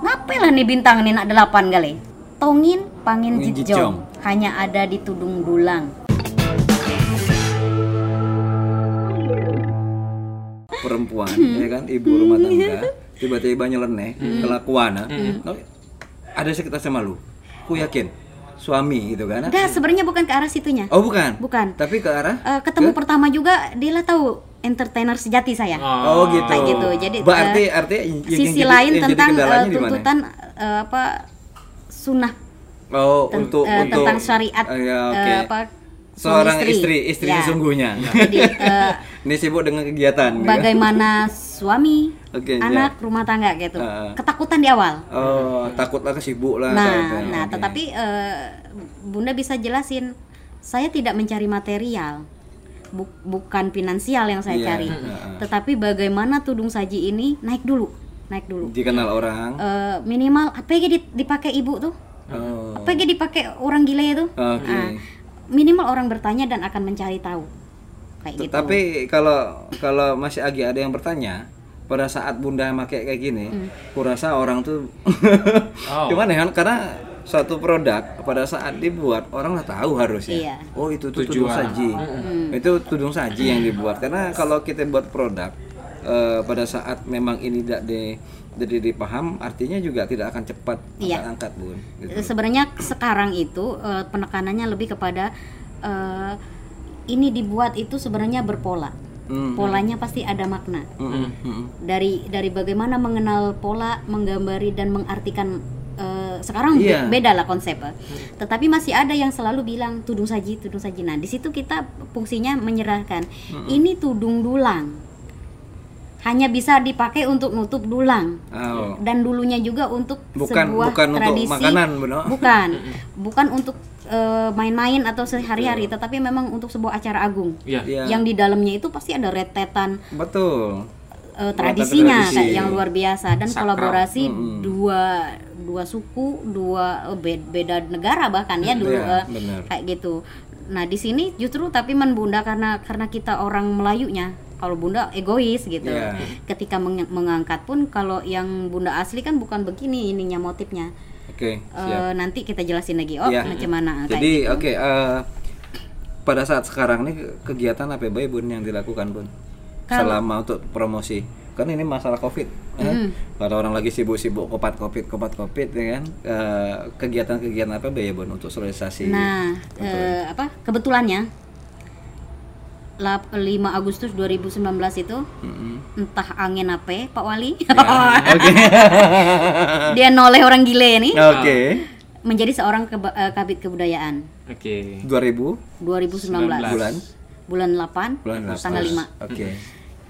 Ngapain lah nih bintang nih nak delapan kali. Tongin pangin jijong hanya ada di tudung dulang. perempuan ya kan ibu rumah tangga tiba-tiba nyeleneh kelakuan ah. Hmm. Oh, ada sekitar sama lu aku yakin suami gitu kan ah. Enggak, sebenarnya bukan ke arah situnya. oh bukan Bukan. tapi ke arah Eh, ketemu pertama juga dia lah tahu entertainer sejati saya. oh gitu Kayak gitu. Jadi, berarti eh, artinya yang- yang Sisi jadi- lain tentang mana? tuntutan eh, apa sunnah oh ten- untuk eh, untuk tentang syariat Oh, ya, eh, oke. apa seorang suami istri istri Ya. sesungguhnya Jadi eh, ini sibuk dengan kegiatan gitu. bagaimana suami, Oke, ya. anak, rumah tangga gitu. Ah. Ketakutan di awal. oh takutlah kesibuk lah Nah, nah, Oke. tetapi eh, Bunda bisa jelasin, saya tidak mencari material, Bu- bukan finansial yang saya Iya, cari, heeh. tetapi bagaimana tudung saji ini naik dulu, naik dulu. dikenal orang Eh, minimal apa yang di- dipakai ibu tuh, oh apa yang dipakai orang gila itu, oke Nah, minimal orang bertanya dan akan mencari tahu, kayak gitu. Tapi kalau kalau masih Agi ada yang bertanya, pada saat Bunda pakai kayak gini, Hmm. kurasa orang tuh Oh. gimana ya? Karena suatu produk pada saat dibuat orang lah tahu harusnya. Iya. Hmm. Oh itu tuh tudung Tujuan. saji. Itu tudung saji yang dibuat. Karena kalau kita buat produk eh, pada saat memang ini tidak di jadi dipaham, artinya juga tidak akan cepat Iya. angkat bun. Gitu. Sebenarnya sekarang itu eh, penekanannya lebih kepada eh, ini dibuat itu sebenarnya berpola. Hmm. Polanya pasti ada makna. Mm-mm, mm-mm. Dari dari bagaimana mengenal pola, menggambari dan mengartikan sekarang be- Iya. beda lah konsep. Tetapi masih ada yang selalu bilang tudung saji, tudung saji. Nah, di situ kita fungsinya menyerahkan. Ini tudung dulang. Hanya bisa dipakai untuk nutup dulang Oh. dan dulunya juga untuk Bukan- sebuah bukan untuk tradisi makanan, Bun, oh. bukan bukan untuk eh, main-main atau sehari-hari tetapi memang untuk sebuah acara agung Iya. Iya. yang di dalamnya itu pasti ada retetan Betul. Eh, tradisinya tradisi. kayak yang luar biasa dan Sakral. kolaborasi dua dua suku dua be- beda negara bahkan ya dulu eh, benar. kayak gitu nah di sini justru tapi men bunda karena karena kita orang Melayunya kalau bunda egois gitu Iya. ketika meng- mengangkat pun kalau yang bunda asli kan bukan begini ininya motifnya Oke, Eh, nanti kita jelasin lagi oh Iya. macam mana Jadi gitu. oke eh, pada saat sekarang nih kegiatan apa ya bun yang dilakukan bun Kalau- selama untuk promosi. Kan ini masalah covid eh? kalau orang lagi sibuk-sibuk kopat covid kopat covid ya kan? Eh, kegiatan-kegiatan apa ya bun untuk sosialisasi? Nah, eh, apa? Kebetulannya lap- 5 Agustus 2019 itu Mm-mm. entah angin apa Pak Wali? Oke. Dia noleh orang gile nih oke. Menjadi seorang keba- eh, kabit kebudayaan. Oke. 2000 2019 bulan. Bulan 8 bulan tanggal 5 oke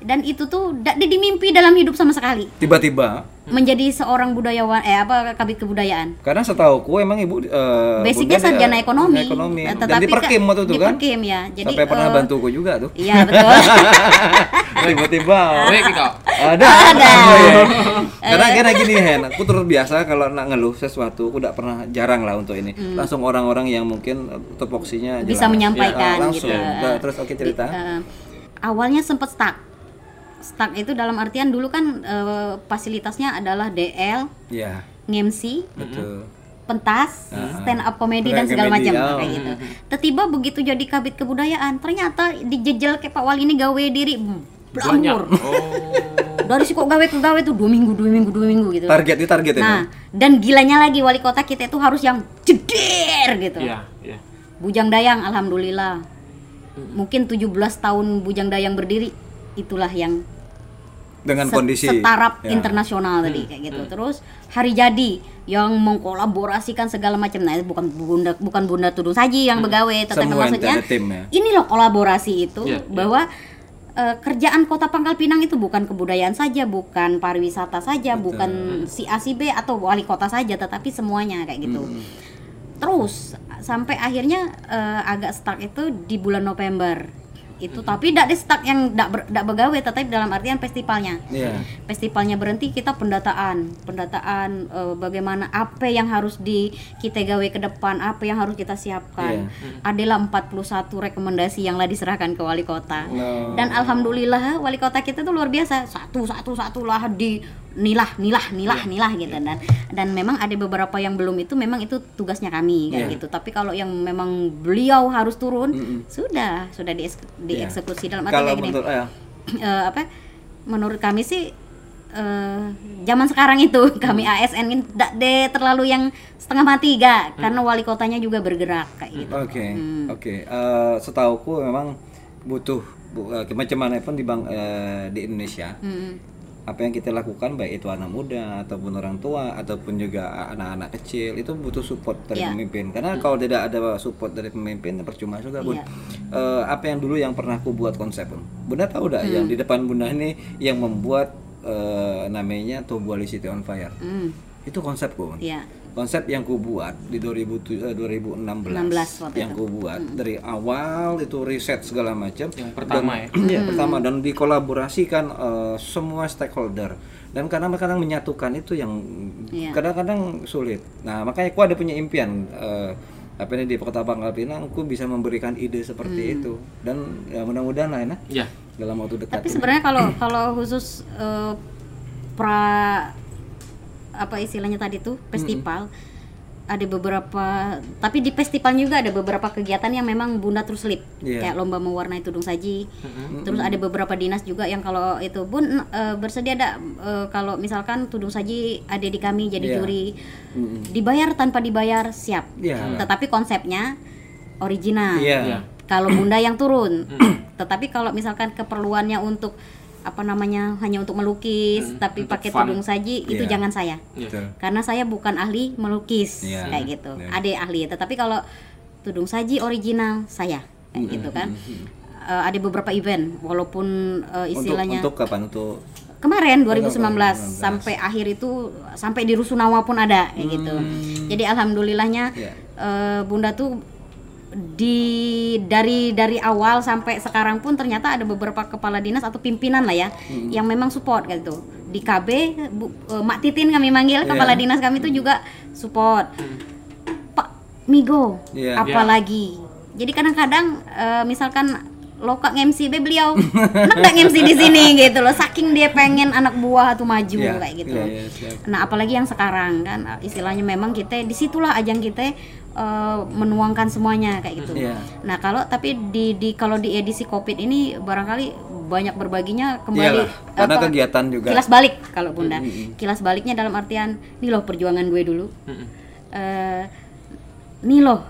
dan itu tuh tidak dimimpi dalam hidup sama sekali. Tiba-tiba. Menjadi seorang budayawan eh apa kabit kebudayaan. Karena setahuku emang ibu eh, basicnya sarjana ekonomi, ekonomi. Eh, dan tetapi di perkim Kak, waktu itu di kan? Perkim, ya. Jadi sampai pernah eh, bantuku juga tuh. iya betul. Tiba-tiba. Ada. Ada. karena karena gini Hen aku terus biasa kalau nak ngeluh sesuatu aku tidak pernah jarang lah untuk ini. Langsung orang-orang yang mungkin eh, tupoksinya Hmm. Bisa jelas. menyampaikan Ya, langsung. Gitu. Terus oke cerita. Eh, awalnya sempat stuck. Stuck itu dalam artian dulu kan eh, fasilitasnya adalah DL, ya ngemsi, betul pentas, stand up comedy dan segala macam oh. kayak gitu. Tiba-tiba begitu jadi kabit kebudayaan, ternyata dijejel kayak Pak Wali ini gawe diri hmm, Banyak. blambur. Oh. Dari si kok gawe ke gawe tuh dua minggu, dua minggu, dua minggu gitu. target itu target itu Nah, dan gilanya lagi wali kota kita itu harus yang jeder gitu. Iya, iya. Bujang Dayang alhamdulillah. Mungkin 17 tahun Bujang Dayang berdiri itulah yang dengan set- kondisi setaraf ya. internasional tadi kayak gitu. Terus hari jadi yang mengkolaborasikan segala macam. Nah, itu bukan bunda bukan bunda tudung saji yang begawe, tetapi Semua maksudnya tim ya. ini loh kolaborasi itu Iya, iya. bahwa eh, kerjaan Kota Pangkal Pinang itu bukan kebudayaan saja, bukan pariwisata saja, bukan si A si B atau wali kota saja, tetapi semuanya kayak gitu. Terus sampai akhirnya eh, agak stuck itu di bulan November itu tapi tidak di stuck yang tidak ber, dak begawe tetapi dalam artian festivalnya. Iya. festivalnya berhenti kita pendataan. Pendataan eh, bagaimana apa yang harus di kita gawe ke depan apa yang harus kita siapkan. Adalah 41 rekomendasi yang lah diserahkan ke wali kota. Oh. dan alhamdulillah wali kota kita tuh luar biasa. Satu satu satu lah di nilah nilah nilah Iya. nilah gitu dan dan memang ada beberapa yang belum itu memang itu tugasnya kami kayak Iya. gitu tapi kalau yang memang beliau harus turun sudah sudah dieks- dieksekusi dalam arti Iya. Kalau kayak gini menurut ya, eh, apa menurut kami sih eh, zaman sekarang itu kami ASN ini tidak de terlalu yang setengah mati gak karena wali kotanya juga bergerak kayak gitu Oke, oke. Eh, setauku memang butuh bu, eh, macam mana pun di bang eh, di Indonesia. Mm. Apa yang kita lakukan baik itu anak muda ataupun orang tua ataupun juga anak-anak kecil itu butuh support dari Iya. pemimpin. Karena kalau tidak ada support dari pemimpin percuma juga, Bun. Iya. Eh, apa yang dulu yang pernah aku buat konsep, Bun? Bunda tahu dah yang Hmm. di depan Bunda ini yang membuat eh, namanya Tobuali City on Fire. Mm. Itu konsepku, Bun Iya. konsep yang ku buat di 2007, eh, 2016 16 waktu yang ku buat dari awal itu riset segala macam. Yang pertama ya? Iya, pertama. Dan dikolaborasikan eh, semua stakeholder. Dan kadang-kadang menyatukan itu yang Iya. kadang-kadang sulit. Nah makanya ku ada punya impian eh, apa ini di Kota Pangkal Pinang ku bisa memberikan ide seperti itu. Dan ya mudah-mudahan lah ya Ya. dalam waktu dekat Tapi sebenarnya kalau kalau khusus eh, pra apa istilahnya tadi tuh festival ada beberapa tapi di festival juga ada beberapa kegiatan yang memang Bunda terus lip Iya. kayak lomba mewarnai tudung saji terus ada beberapa dinas juga yang kalau itu Bun eh, bersedia ada eh, kalau misalkan tudung saji ada di kami jadi Iya. juri Mm-mm. dibayar tanpa dibayar siap Iya. tetapi konsepnya original Iya. Iya. kalau bunda yang turun tetapi kalau misalkan keperluannya untuk apa namanya hanya untuk melukis tapi untuk pakai fun. tudung saji itu Iya. jangan saya Iya. Betul. karena saya bukan ahli melukis Iya. kayak gitu Iya. ada ahli tetapi kalau tudung saji original saya kayak gitu kan Eh, ada beberapa event walaupun untuk istilahnya untuk kapan untuk kemarin Oh, 2019 2019. sampai akhir itu sampai di Rusunawa pun ada kayak gitu. Jadi alhamdulillahnya Iya. eh, Bunda tuh di dari dari awal sampai sekarang pun ternyata ada beberapa kepala dinas atau pimpinan lah ya yang memang support gitu. Di KB Bu, eh, Mak Titin kami manggil kepala dinas kami itu juga support. Pak Migo Iya. apalagi. Jadi kadang-kadang eh, misalkan lokak MC be beliau enak nggak MC di sini gitu loh saking dia pengen anak buah tuh maju Iya, kayak gitu iya, iya, siap. nah apalagi yang sekarang kan istilahnya memang kita di situlah ajang kita eh, menuangkan semuanya kayak gitu. Iya. nah kalau tapi di di kalau di edisi covid ini barangkali banyak berbaginya kembali Iyalah, karena apa, kegiatan juga. kilas balik kalau bunda. Kilas baliknya dalam artian nih loh perjuangan gue dulu. Mm-mm. eh nih loh.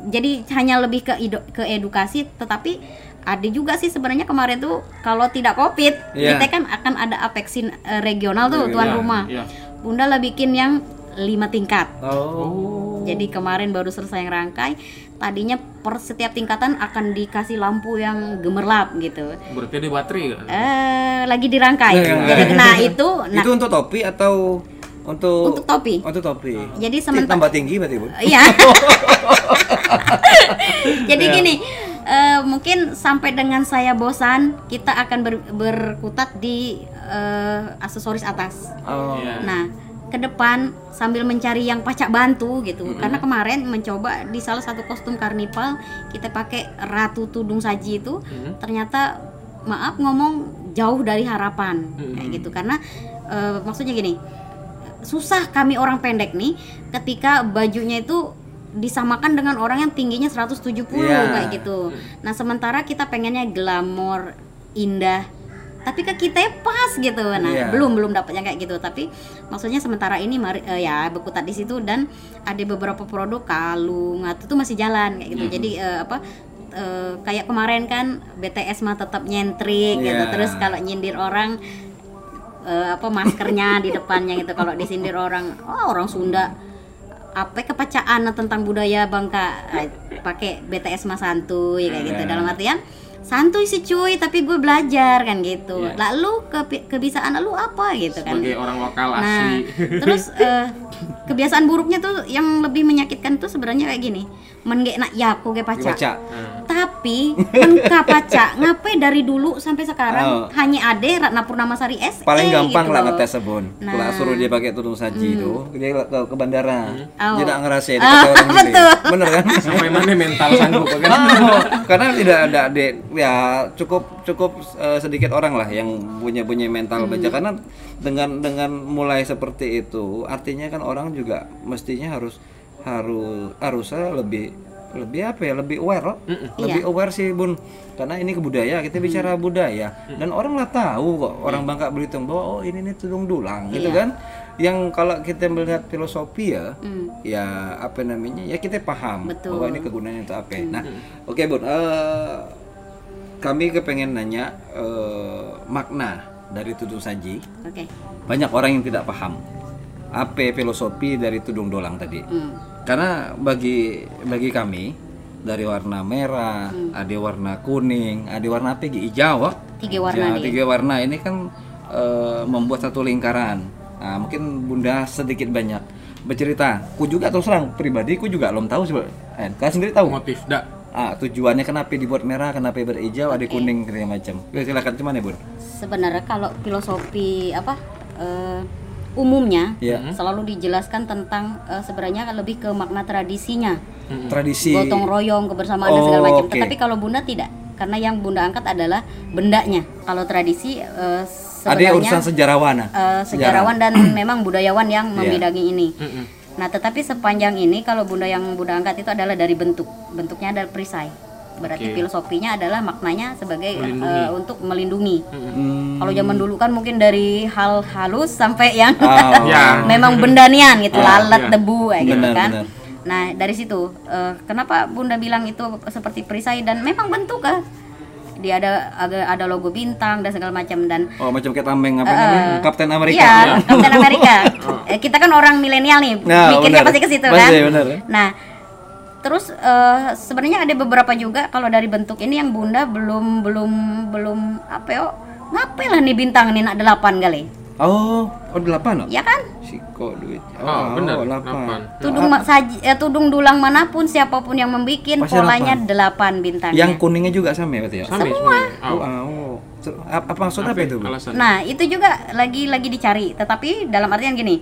Jadi hanya lebih ke ke edukasi tetapi ada juga sih sebenarnya kemarin tuh kalau tidak covid Iya. kita kan akan ada apexin eh, regional tuh tuan Iya, rumah. iya. bunda lah bikin yang lima tingkat. Oh jadi kemarin baru selesai yang rangkai tadinya per setiap tingkatan akan dikasih lampu yang gemerlap gitu Berarti ada baterai kan? eh lagi dirangkai Iya, iya. Jadi, nah itu nah itu untuk topi atau untuk Untuk topi. untuk topi Jadi Ih, sementara- tambah tinggi berarti bu Iya. Jadi gini, eh, mungkin sampai dengan saya bosan, kita akan ber- berkutat di eh, aksesoris atas. oh Iya. Nah, ke depan sambil mencari yang pacak bantu gitu. Karena kemarin mencoba di salah satu kostum karnival kita pakai ratu tudung saji itu, ternyata maaf ngomong jauh dari harapan kayak gitu. Karena eh, maksudnya gini, susah kami orang pendek nih ketika bajunya itu disamakan dengan orang yang tingginya 170 Iya. kayak gitu. Nah, sementara kita pengennya glamor, indah. Tapi ke kita pas gitu. Nah, Iya. belum belum dapatnya kayak gitu. Tapi maksudnya sementara ini mari eh, ya berkutat di situ dan ada beberapa produk kalung atau itu masih jalan kayak gitu. Jadi eh, apa eh, kayak kemarin kan BTS mah tetap nyentrik gitu. Iya. Terus kalau nyindir orang eh, apa maskernya di depannya gitu kalau disindir orang oh orang Sunda apa kepacaan tentang budaya Bangka pakai BTS mas santuy kayak gitu Iya. dalam artian santuy sih cuy tapi gue belajar kan gitu. Iya. lalu ke kebisaan lu apa gitu kan? Sebagai orang lokal nah asli. terus eh, kebiasaan buruknya tuh yang lebih menyakitkan tuh sebenarnya kayak gini. Men ge nak ya aku ge paca baca Nah, Tapi lengkap aja. Ngapain dari dulu sampai sekarang Oh. hanya ade Ratna Purnamasari SE paling gampang gitu lah ngetes sebun Nah. kalau suruh dia pakai tudung saji itu dia ke, ke bandara Oh. dia ngerasain Ah, kata orang gini betul. bener kan Sampai mana mental sanggup kan? Oh, karena tidak ada de, ya cukup cukup eh, sedikit orang lah yang punya punya mental Hmm. baja karena dengan dengan mulai seperti itu artinya kan orang juga mestinya harus harus harusnya lebih lebih apa ya? Lebih aware loh lebih Iya. aware sih bun. Karena ini ke budaya kita bicara budaya. Dan orang lah tahu kok orang Bangka Belitung bahwa oh ini nih tudung dulang gitu kan? Yang kalau kita melihat filosofi ya ya apa namanya ya kita paham Betul. bahwa ini kegunaannya itu apa. Nah oke bun eh, kami kepengen nanya eh, makna dari tudung saji. Oke. banyak orang yang tidak paham apa filosofi dari tudung dolang tadi. Hmm. Karena bagi bagi kami dari warna merah ada warna kuning ada warna apa hijau Wak? Tiga warna Ya, nih. tiga warna ini kan eh, membuat satu lingkaran nah mungkin bunda sedikit banyak bercerita ku juga terus terang pribadi ku juga belum tahu sih. Eh, kalian sendiri tahu Motif dak. ah tujuannya kenapa dibuat merah kenapa berhijau ada kuning segala macam Ya, silakan cuman ya bun Sebenarnya kalau filosofi apa eh, umumnya ya selalu dijelaskan tentang eh, sebenarnya lebih ke makna tradisinya. tradisi gotong royong kebersamaan dan segala Oh, macam. oke. Tetapi kalau bunda tidak, karena yang bunda angkat adalah bendanya. Kalau tradisi ada sebenarnya urusan sejarawan eh, sejarawan dan memang budayawan yang membidangi ini. Nah, tetapi sepanjang ini kalau bunda yang bunda angkat itu adalah dari bentuk, bentuknya adalah perisai. Berarti filosofinya adalah maknanya sebagai eh, untuk melindungi. Hmm. Kalau zaman dulu kan mungkin dari hal halus sampai yang Oh. Ya. memang bendanian gitu, Ah, lalat, iya. debu kayak gitu Benar, kan. benar. Nah dari situ eh, kenapa bunda bilang itu seperti perisai dan memang bentuk kan? Dia ada ada, ada logo bintang dan segala macam dan Oh macam kayak tambeng apa namanya? Kapten Amerika. Iya, Kapten Amerika. Kita kan orang milenial nih, Nah, mikirnya pasti ke situ kan. benar. Nah, terus eh, sebenarnya ada beberapa juga kalau dari bentuk ini yang bunda belum belum belum apa ya? Ngapain lah nih bintang nih nak delapan kali, Oh, oh delapan loh. ya kan? Siko duit. Oh, benar, delapan. delapan. Tudung ma- saji, eh, tudung dulang mana pun siapa pun yang membuat Pasti polanya delapan bintangnya. Yang kuningnya juga sama ya berarti ya? Sampai semua. Oh, oh. So, apa, apa maksud apa, itu? Bu? Alasan. Nah, itu juga lagi-lagi dicari. Tetapi dalam artian gini,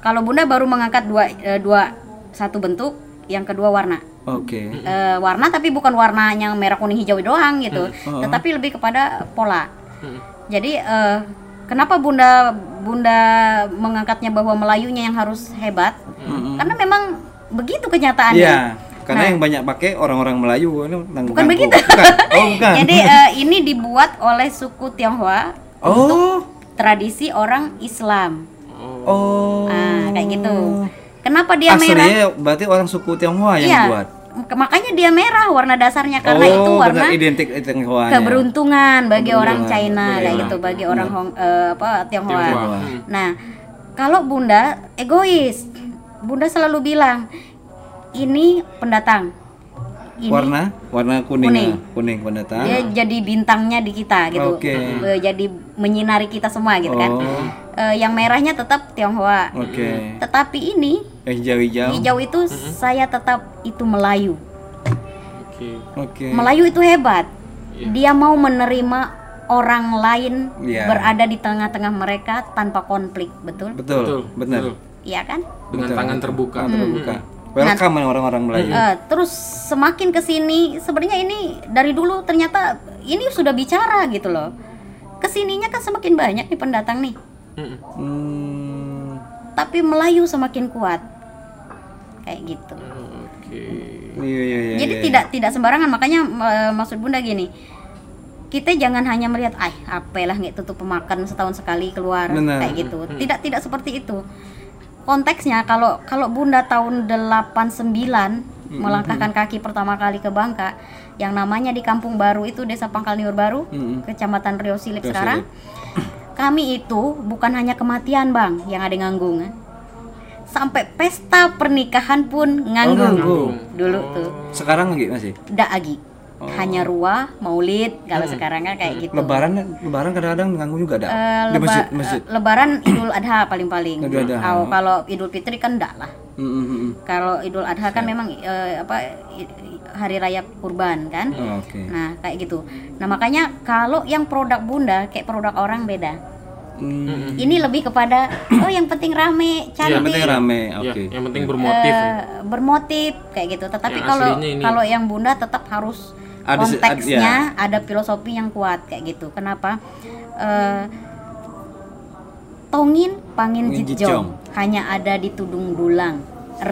kalau Bunda baru mengangkat dua eh, dua satu bentuk, yang kedua warna. Oke. Eh, warna tapi bukan warna yang merah kuning hijau doang gitu, Oh. tetapi lebih kepada pola. Jadi eh, kenapa Bunda Bunda mengangkatnya bahwa Melayunya yang harus hebat? Karena memang begitu kenyataannya. Iya, karena Nah. yang banyak pakai orang-orang Melayu ini Bukan begitu. Bukan. Oh, bukan. Jadi eh, ini dibuat oleh suku Tionghoa oh. tradisi orang Islam. Oh. Ah, kayak gitu. Kenapa dia merah? Aslinya berarti orang suku Tionghoa yang Iya. buat. Makanya dia merah warna dasarnya karena oh, itu warna benar identik Tionghoa. keberuntungan bagi orang. China kayak Betul. gitu, bagi orang Hong eh, apa Tionghoa. Tionghoa. Nah, kalau Bunda egois. Bunda selalu bilang ini pendatang. Ini Warna warna kuning. Kuning. Kuning pendatang. dia jadi bintangnya di kita gitu. Oke. Eh, Jadi menyinari kita semua gitu kan. Oh. Eh, yang merahnya tetap Tionghoa. Oke. Tetapi ini Eh, hijau-hijau. hijau itu saya tetap itu Melayu. Oke. Oke. Melayu itu hebat. Dia mau menerima orang lain Iya. berada di tengah-tengah mereka tanpa konflik, betul? Betul. Betul. Benar. betul. Iya kan? Dengan Betul, tangan terbuka. Tangan terbuka. Welcome orang-orang Melayu. Eh, terus semakin ke sini sebenarnya ini dari dulu ternyata ini sudah bicara gitu loh. Ke sininya kan semakin banyak nih pendatang nih. Hmm. tapi Melayu semakin kuat. Kayak gitu. Oke. Iya iya iya. Jadi iya. tidak tidak sembarangan makanya eh, maksud Bunda gini. Kita jangan hanya melihat ah apalah nggak tutup pemakan setahun sekali keluar Benar. kayak gitu. Tidak tidak seperti itu. Konteksnya kalau kalau Bunda tahun 89 melangkahkan kaki pertama kali ke Bangka yang namanya di Kampung Baru itu Desa Pangkal Niur Baru, Mm-mm. Kecamatan Rio Silip Rio sekarang. Kami itu bukan hanya kematian, Bang, yang ada nganggung. Sampai pesta pernikahan pun nganggung. nganggung. Dulu tuh Sekarang lagi masih. tidak lagi hanya ruah maulid kalau sekarang kan kayak gitu Lebaran lebaran kadang-kadang ganggu juga ada. Eh, di masjid masjid. eh, lebaran idul adha paling paling Idul Adha. kalau idul fitri kan enggak lah Mm, mm, mm. Kalau Idul Adha kan memang eh, apa hari raya kurban kan. Oh, Oke. Nah, kayak gitu. Nah, makanya kalau yang produk Bunda kayak produk orang beda. Hmm, Ini lebih kepada oh yang penting rame, cantik. Yang penting rame, Ya, oke. yang penting bermotif ya. eh, bermotif kayak gitu. Tetapi kalau kalau yang Bunda tetap harus Ada se- ad- konteksnya ada filosofi yang kuat kayak gitu. Kenapa? Eh, Tongin Pangin Jitjong. hanya ada di Tudung Dulang,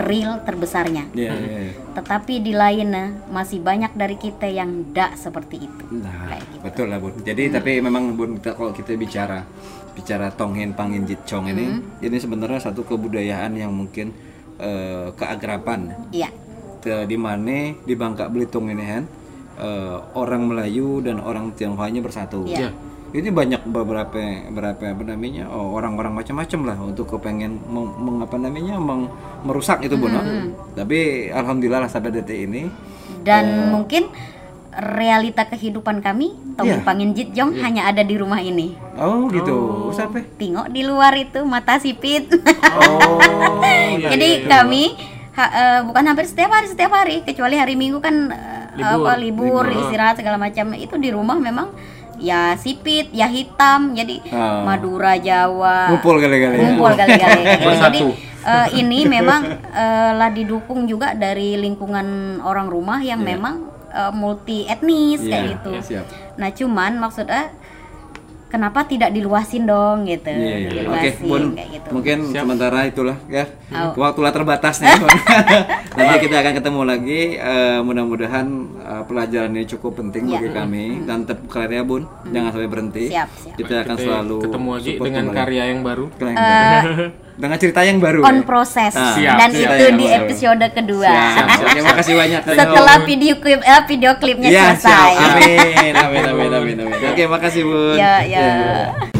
real terbesarnya. Iya, iya, iya. Tetapi di lainnya masih banyak dari kita yang tidak seperti itu. Nah, Kayak gitu. betul lah bun. Jadi tapi memang bun kita- kalau kita bicara bicara Tonghen Pangin Jitchong ini, ini sebenarnya satu kebudayaan yang mungkin eh, keagrapan Iya. Di mana di Bangka Belitung ini kan eh, orang Melayu dan orang Tionghoanya bersatu. Iya. Ini banyak beberapa berapa apa namanya oh, orang-orang macam-macam lah untuk kepengen meng, meng- apa namanya meng- merusak itu bun. no? Tapi alhamdulillah lah sampai detik ini Dan mungkin realita kehidupan kami Tongin Iya. Pangin Jitjong hanya ada di rumah ini. oh gitu. Sampai Tengok di luar itu mata sipit. oh Jadi kami ha- eh, bukan hampir setiap hari setiap hari kecuali hari Minggu kan eh, Libur. apa libur, istirahat segala macam itu di rumah memang ya sipit ya hitam jadi Ah. Madura Jawa ngumpul kali-kali ya. ngumpul kali-kali Jadi eh, ini memang eh, lah didukung juga dari lingkungan orang rumah yang memang eh, multi etnis kayak Iya, gitu. iya, siap. Nah cuman maksudnya kenapa tidak diluasin dong gitu? Iya, iya. Oke, kayak gitu. Mungkin sementara itulah ya. Oh. Waktulah terbatas nih. Nanti kita akan ketemu lagi. Eh, mudah-mudahan eh, pelajaran ini cukup penting Iya. bagi kami dan tetap karya Bun. Jangan sampai berhenti. Siap, siap. Kita akan Kita selalu ketemu lagi support dengan kembali. karya yang baru. Karya yang baru. Dengan cerita yang baru. on ya? proses Ah, Siap, dan siap. itu Yang di episode kedua. Siap, siap. Terima kasih banyak. Setelah video klip eh, video klipnya Iya, selesai. siap. Amin. Amin, amin, amin, amin. Oke, makasih, Bun. Ya, Iya. ya.